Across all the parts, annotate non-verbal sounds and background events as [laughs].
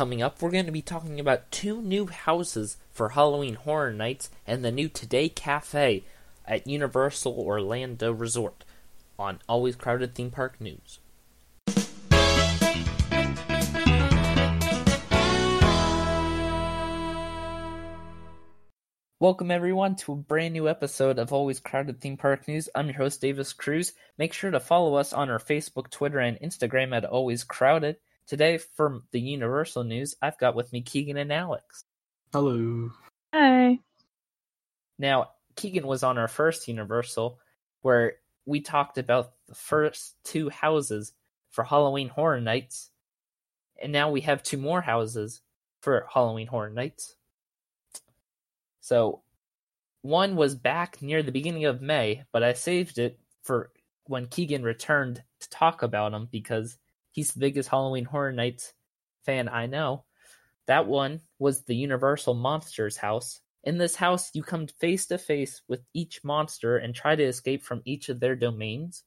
coming up, we're going to be talking about two new houses for Halloween Horror Nights and the new Today Cafe at Universal Orlando Resort on Always Crowded Theme Park News. Welcome everyone to a brand new episode of Always Crowded Theme Park News. I'm your host Davis Cruz. Make sure to follow us on our Facebook, Twitter, and Instagram at Always Crowded. Today, for the Universal News, I've got with me Keegan and Alex. Hello. Hi. Now, Keegan was on our first Universal, where we talked about the first two houses for Halloween Horror Nights, and now we have two more houses for Halloween Horror Nights. So one was back near the beginning of May, but I saved it for when Keegan returned to talk about them because he's the biggest Halloween Horror Nights fan I know. That one was the Universal Monsters house. In this house, you come face to face with each monster and try to escape from each of their domains.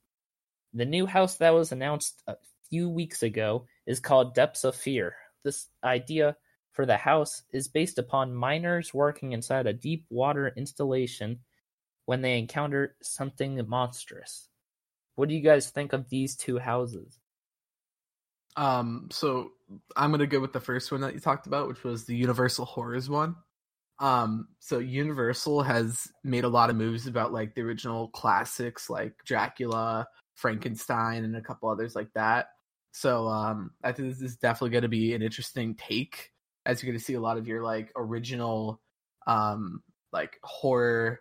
The new house that was announced a few weeks ago is called Depths of Fear. This idea for the house is based upon miners working inside a deep water installation when they encounter something monstrous. What do you guys think of these two houses? Um, so I'm gonna go with the first one that you talked about, which was the Universal Horrors one. Um, so Universal has made a lot of moves about like the original classics like Dracula, Frankenstein, and a couple others like that. So um, I think this is definitely to be an interesting take, as you're to see a lot of your like original, um, like horror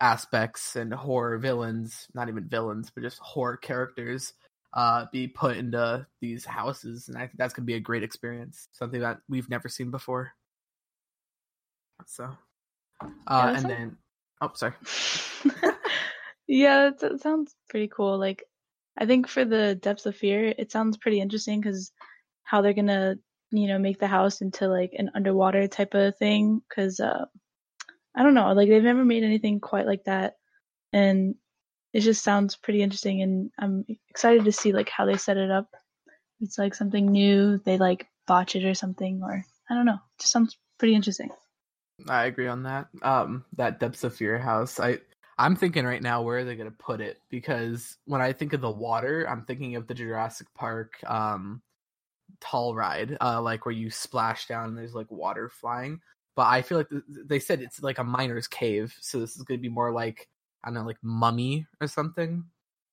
aspects and horror villains, not even villains, but just horror characters uh, be put into these houses, and I think that's gonna be a great experience. Something that we've never seen before. So, uh, and then, oh, sorry. [laughs] yeah, that sounds pretty cool. Like, I think for the depths of fear, it sounds pretty interesting because how they're gonna, you know, make the house into like an underwater type of thing. Because uh, I don't know, like they've never made anything quite like that, and it just sounds pretty interesting. And I'm excited to see like how they set it up. It's like something new. They like botch it or something, or I don't know. It just sounds pretty interesting. I agree on that. Um, that Depths of Fear house. I I'm thinking right now where are they gonna put it? Because when I think of the water, I'm thinking of the Jurassic Park um tall ride, uh, like where you splash down and there's like water flying. But I feel like th- they said it's like a miner's cave, so this is gonna be more like I don't know, like mummy or something.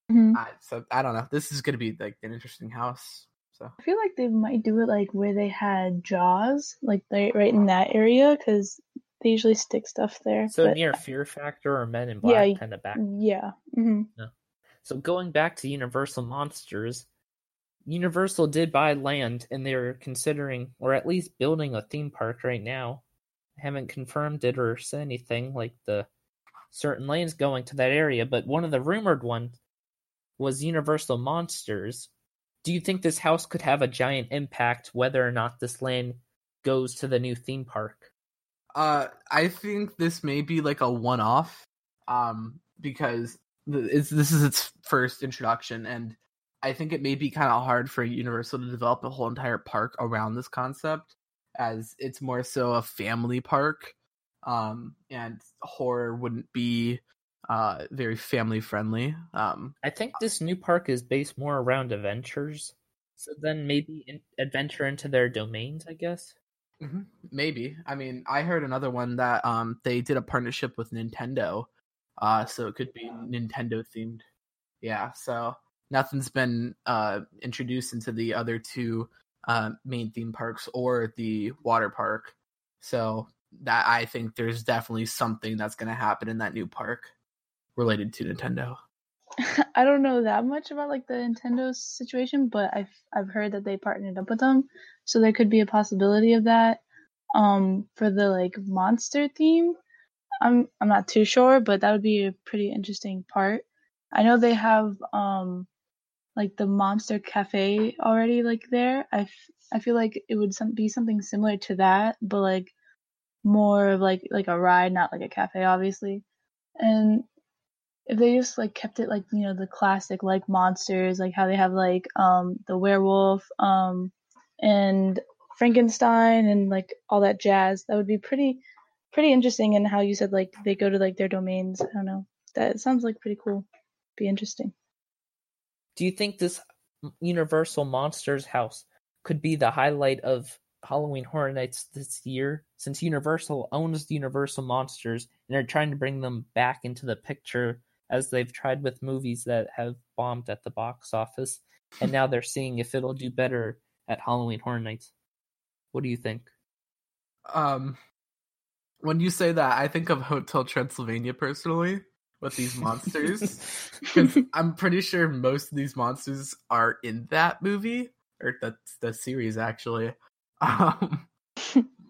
Mhm. I, so I don't know. This is gonna be like an interesting house. So I feel like they might do it like where they had Jaws, like they right in that area, because they usually stick stuff there. So but- near Fear Factor or Men in Black y- kind of back. Yeah. hmm So going back to Universal Monsters, Universal did buy land and they're considering or at least building a theme park right now. I Haven't confirmed it or said anything like the certain lanes going to that area, but one of the rumored ones was Universal Monsters. Do you think this house could have a giant impact whether or not this lane goes to the new theme park? Uh, I think this may be like a one-off, um, because this is its first introduction, and I think it may be kind of hard for Universal to develop a whole entire park around this concept, as it's more so a family park, um, and horror wouldn't be uh very family friendly. Um, I think this new park is based more around adventures. So then maybe in- adventure into their domains, I guess. Mhm. Maybe. I mean, I heard another one that um they did a partnership with Nintendo, uh, so it could be Nintendo themed. Yeah. So nothing's been uh introduced into the other two uh, main theme parks or the water park. So that I think there's definitely something that's going to happen in that new park related to Nintendo. [laughs] I don't know that much about like the Nintendo situation, but I've I've heard that they partnered up with them, so there could be a possibility of that. Um, for the like monster theme, I'm I'm not too sure, but that would be a pretty interesting part. I know they have um like the Monster Cafe already like there. I, f- I feel like it would some- be something similar to that, but like more of like like a ride, not like a cafe, obviously. And if they just like kept it like you know the classic like monsters, like how they have like um the werewolf, um and Frankenstein and like all that jazz. That would be pretty pretty interesting. And how you said like they go to like their domains. I don't know. That sounds like pretty cool. Be interesting. Do you think this Universal Monsters house could be the highlight of Halloween Horror Nights this year, since Universal owns the Universal Monsters and are trying to bring them back into the picture as they've tried with movies that have bombed at the box office, and now they're seeing if it'll do better at Halloween Horror Nights. What do you think? Um, when you say that, I think of Hotel Transylvania personally with these monsters because [laughs] I'm pretty sure most of these monsters are in that movie or the the series actually. [laughs] Um,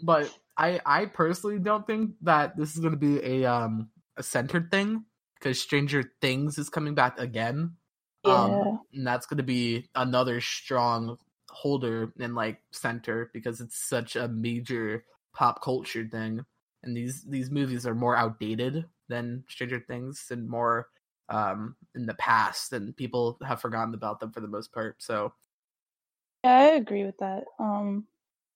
but I I personally don't think that this is going to be a um a centered thing because Stranger Things is coming back again. Yeah. Um, and that's going to be another strong holder and like center because it's such a major pop culture thing. And these these movies are more outdated than Stranger Things and more um in the past and people have forgotten about them for the most part. So Yeah, I agree with that. Um,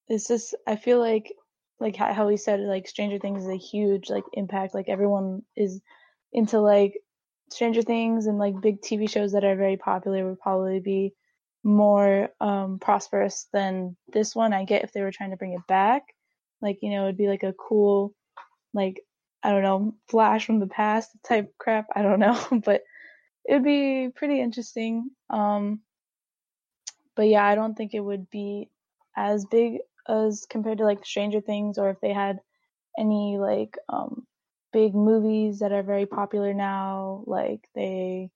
it's just I feel like like how we said like Stranger Things is a huge like impact. Like everyone is into like Stranger Things and like big TV shows that are very popular would probably be more um prosperous than this one. I get if they were trying to bring it back, like you know, it'd be like a cool like I don't know flash from the past type crap. I don't know, [laughs] but it'd be pretty interesting. Um, but yeah, I don't think it would be as big as compared to like Stranger Things or if they had any like um big movies that are very popular now like they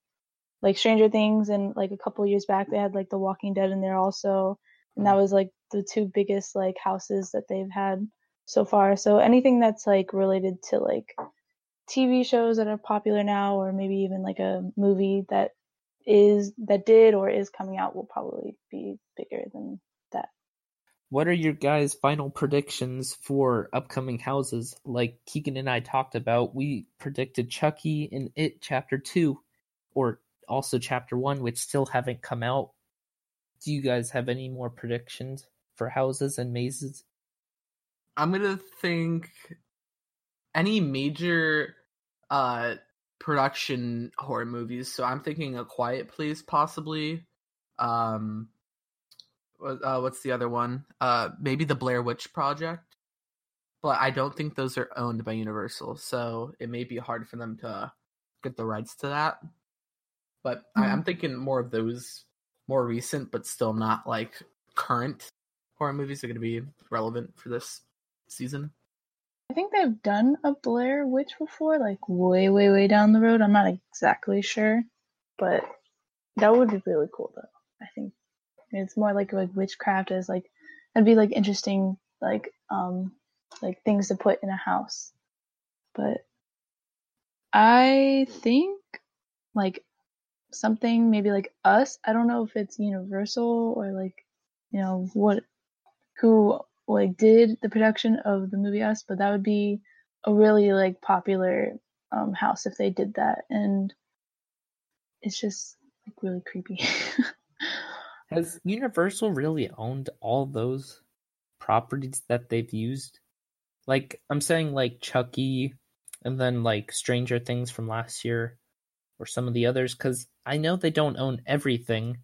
like Stranger Things and like a couple years back they had like The Walking Dead in there also and that was like the two biggest like houses that they've had so far so anything that's like related to like TV shows that are popular now or maybe even like a movie that is that did or is coming out will probably be bigger than. What are your guys' final predictions for upcoming houses? Like Keegan and I talked about, we predicted Chucky and It Chapter 2, or also Chapter 1, which still haven't come out. Do you guys have any more predictions for houses and mazes? I'm gonna think any major uh production horror movies. So I'm thinking A Quiet Place, possibly. Um, uh, what's the other one? Uh, maybe the Blair Witch Project. But I don't think those are owned by Universal, so it may be hard for them to get the rights to that. But I, I'm thinking more of those more recent, but still not like current horror movies are going to be relevant for this season. I think they've done a Blair Witch before, like way, way, way down the road. I'm not exactly sure, but that would be really cool though. I think it's more like like witchcraft is like that'd be like interesting, like um like things to put in a house. But I think like something maybe like us. I don't know if it's Universal or like you know what who like did the production of the movie Us, but that would be a really like popular um house if they did that and it's just like really creepy. [laughs] Has Universal really owned all those properties that they've used? Like, I'm saying like Chucky and then like Stranger Things from last year or some of the others, because I know they don't own everything.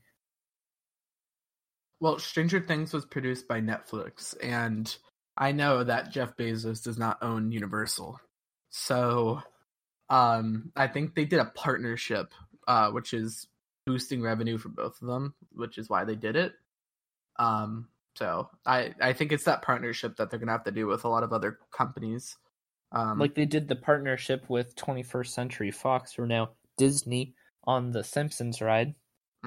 Well, Stranger Things was produced by Netflix, and I know that Jeff Bezos does not own Universal. So, um, I think they did a partnership, uh, which is boosting revenue for both of them, which is why they did it. Um, so I I think it's that partnership that they're gonna have to do with a lot of other companies. Um, Like they did the partnership with 21st Century Fox or now Disney on the Simpsons ride.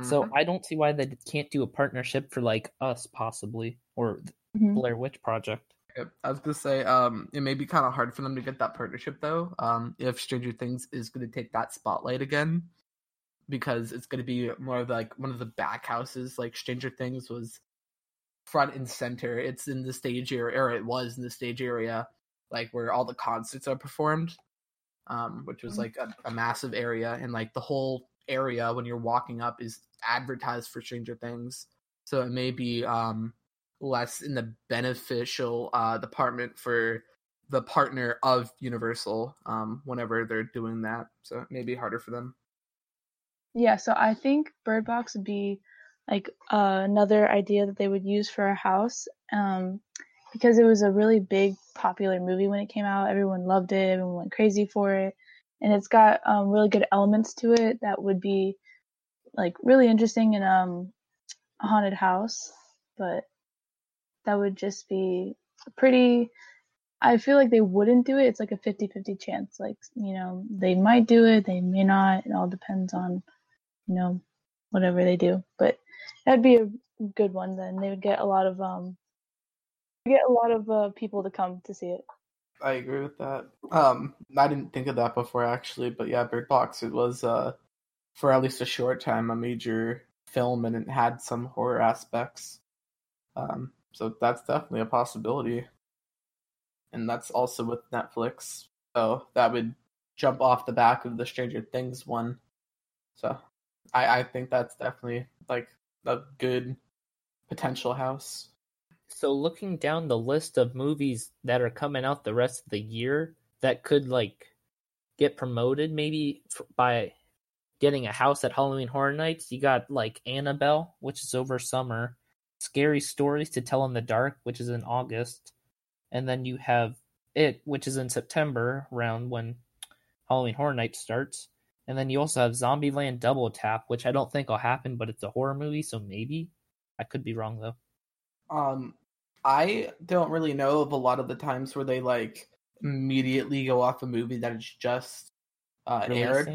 So mhm. I don't see why they can't do a partnership for like us possibly or the Mhm. Blair Witch Project. Yep. I was gonna say, um, it may be kind of hard for them to get that partnership though. Um, if Stranger Things is gonna take that spotlight again, because it's gonna be more of like one of the back houses. Like Stranger Things was front and center. It's in the stage area, or it was in the stage area, like where all the concerts are performed. Um, which was Mhm. like a, a massive area, and like the whole area when you're walking up is advertised for Stranger Things. So it may be um less in the beneficial uh, department for the partner of Universal um, whenever they're doing that. So it may be harder for them. Yeah, so I think Bird Box would be like uh, another idea that they would use for a house um, because it was a really big, popular movie when it came out. Everyone loved it, everyone went crazy for it, and it's got um, really good elements to it that would be like really interesting in um, a haunted house. But that would just be pretty. I feel like they wouldn't do it. It's like a 50 50 chance. Like, you know, they might do it, they may not. It all depends on, you know, whatever they do. But that'd be a good one then. They would get a lot of um get a lot of uh, people to come to see it. I agree with that. Um, I didn't think of that before actually, but yeah, Bird Box. It was uh, for at least a short time a major film, and it had some horror aspects. Um, so that's definitely a possibility, and that's also with Netflix. So that would jump off the back of the Stranger Things one. So I, I think that's definitely like a good potential house. So looking down the list of movies that are coming out the rest of the year that could like get promoted maybe f- by getting a house at Halloween Horror Nights, you got like Annabelle, which is over summer, Scary Stories to Tell in the Dark, which is in August, and then you have It, which is in September, around when Halloween Horror Nights starts. And then you also have Zombieland Double Tap, which I don't think will happen, but it's a horror movie, so maybe. I could be wrong though. Um, I don't really know of a lot of the times where they like immediately go off a movie that is just uh, aired.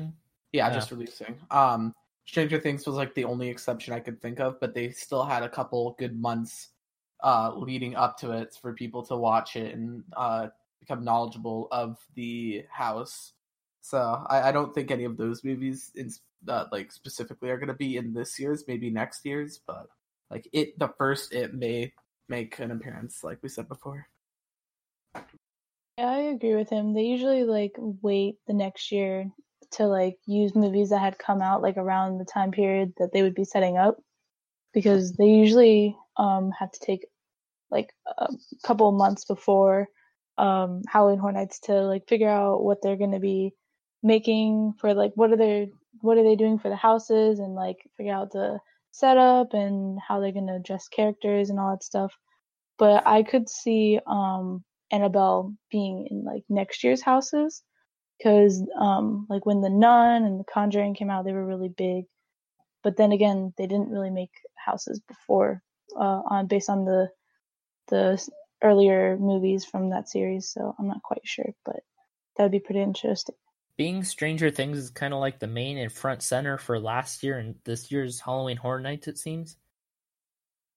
Yeah, Yeah. just releasing. Um, Stranger Things was like the only exception I could think of, but they still had a couple good months uh, leading up to it for people to watch it and uh, become knowledgeable of the house. So I, I don't think any of those movies, in, uh, like specifically, are going to be in this year's, maybe next year's. But like it, the first it may make an appearance, like we said before. Yeah, I agree with him. They usually like wait the next year to like use movies that had come out like around the time period that they would be setting up because they usually um have to take like a couple of months before um Halloween Horror Nights to like figure out what they're going to be making for like what are they what are they doing for the houses and like figure out the setup and how they're going to dress characters and all that stuff. But I could see um Annabelle being in like next year's houses because um like when the nun and the conjuring came out they were really big but then again they didn't really make houses before uh on based on the the earlier movies from that series so i'm not quite sure but that would be pretty interesting Being Stranger Things is kind of like the main and front center for last year and this year's Halloween Horror Nights, it seems.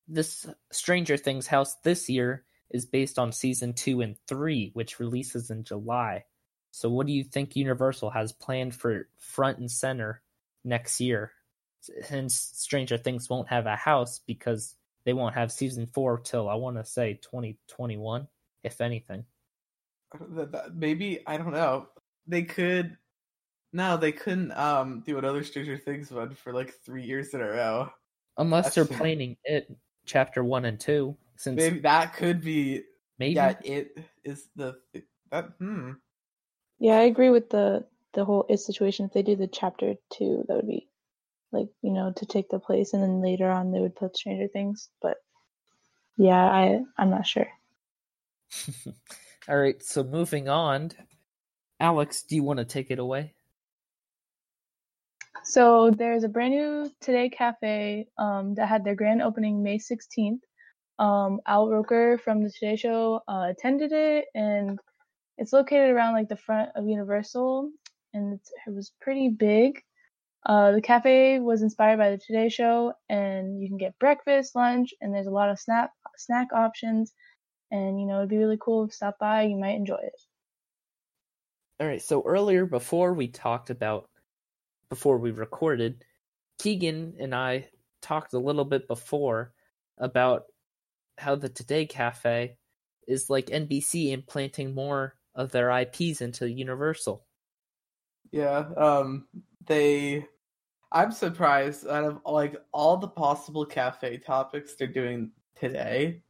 This Stranger Things house this year is based on season two and three, which releases in July. So, what do you think Universal has planned for front and center next year? Since Stranger Things won't have a house because they won't have season four till I want to say 2021, if anything. Uh, that- Maybe I don't know. They could. No, they couldn't um do another Stranger Things one for like three years in a row. Unless they're That's- planning it chapter one and two, since Maybe that could be. maybe Yeah, it is the that. Hmm. yeah i agree with the the whole it situation if they do the chapter two that would be like you know to take the place and then later on they would put stranger things but yeah i i'm not sure [laughs] All right, so moving on. Alex, do you want to take it away? So there's a brand new Today Cafe um, that had their grand opening May 16th. Um, Al Roker from the Today Show uh, attended it, and it's located around like the front of Universal, and it was pretty big. Uh, the cafe was inspired by the Today Show, and you can get breakfast, lunch, and there's a lot of snack snack options. And you know, it'd be really cool if you stop by. You might enjoy it. All right, so earlier before we talked about before we recorded, Keegan and I talked a little bit before about how the Today Cafe is like NBC implanting more of their IPs into Universal. Yeah. Um. They. I'm surprised out of like all the possible cafe topics they're doing today.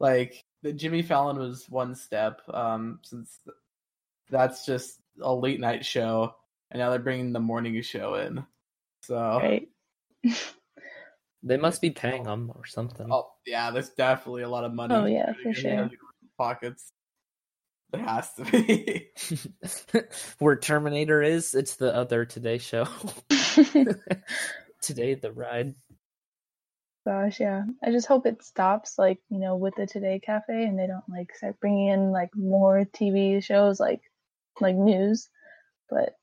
like the Jimmy Fallon was one step, um, since that's just a late night show, and now they're bringing the morning show in. So, Right. [laughs] They must be paying them or something. oh yeah, there's definitely a lot of money. Oh, yeah, for sure. Pockets. There has to be. [laughs] Where Terminator is, it's the other Today show. [laughs] Today, the ride. Gosh, yeah. I just hope it stops, like you know, with the Today Cafe, and they don't like start bringing in like more TV shows, like like news. But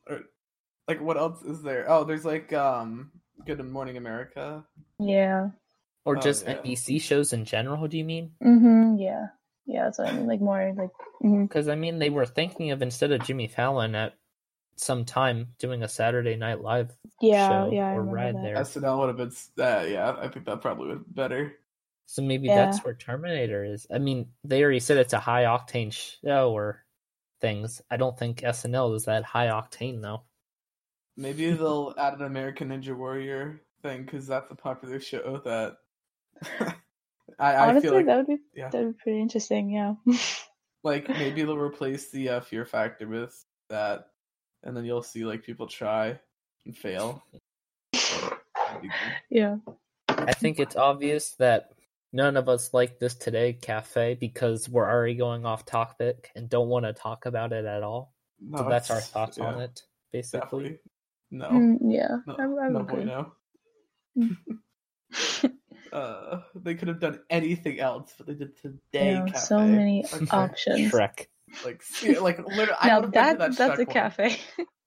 like what else is there? Oh, there's like um Good Morning America. yeah, Or Oh, just yeah. NBC shows in general, do you mean? Mm hmm yeah, yeah. so I mean. Like more like. mhm. Because, I mean, they were thinking of instead of Jimmy Fallon at some time doing a Saturday Night Live Yeah, show yeah. Or remember ride that. there. SNL would have been s- uh, yeah, I think that probably would have been better. So maybe Yeah. that's where Terminator is. I mean, they already said it's a high octane show or things. I don't think SNL is that high octane though. Maybe [laughs] they'll add an American Ninja Warrior thing because that's a popular show that [laughs] I, I Honestly, feel like that would be yeah. that would be pretty interesting. Yeah. [laughs] like maybe they'll replace the uh, Fear Factor with that, and then you'll see like people try and fail. That'd be good. yeah. I think it's obvious that none of us like this today cafe because we're already going off topic and don't want to talk about it at all. No, so that's our it's- thoughts on it, basically. Definitely. No, Mm, yeah. no, I, I no would agree. [laughs] Uh, they could have done anything else, but they did today. Yeah, cafe. so many [laughs] Okay. options. Shrek. Like, see, like literally, now would've been to that, that that's Shrek a cafe.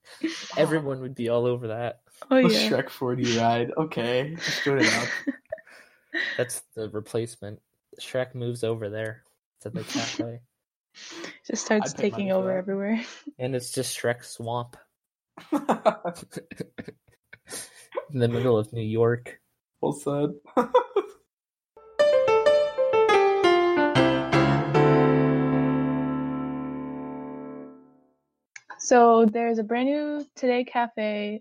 [laughs] Everyone would be all over that. oh The yeah. Shrek 4D ride. Okay, let's go it out. That's the replacement. Shrek moves over there to the cafe. Just starts I'd taking over everywhere. and it's just Shrek Swamp [laughs] [laughs] in the middle of New York. well said. [laughs] So there's a brand new Today Cafe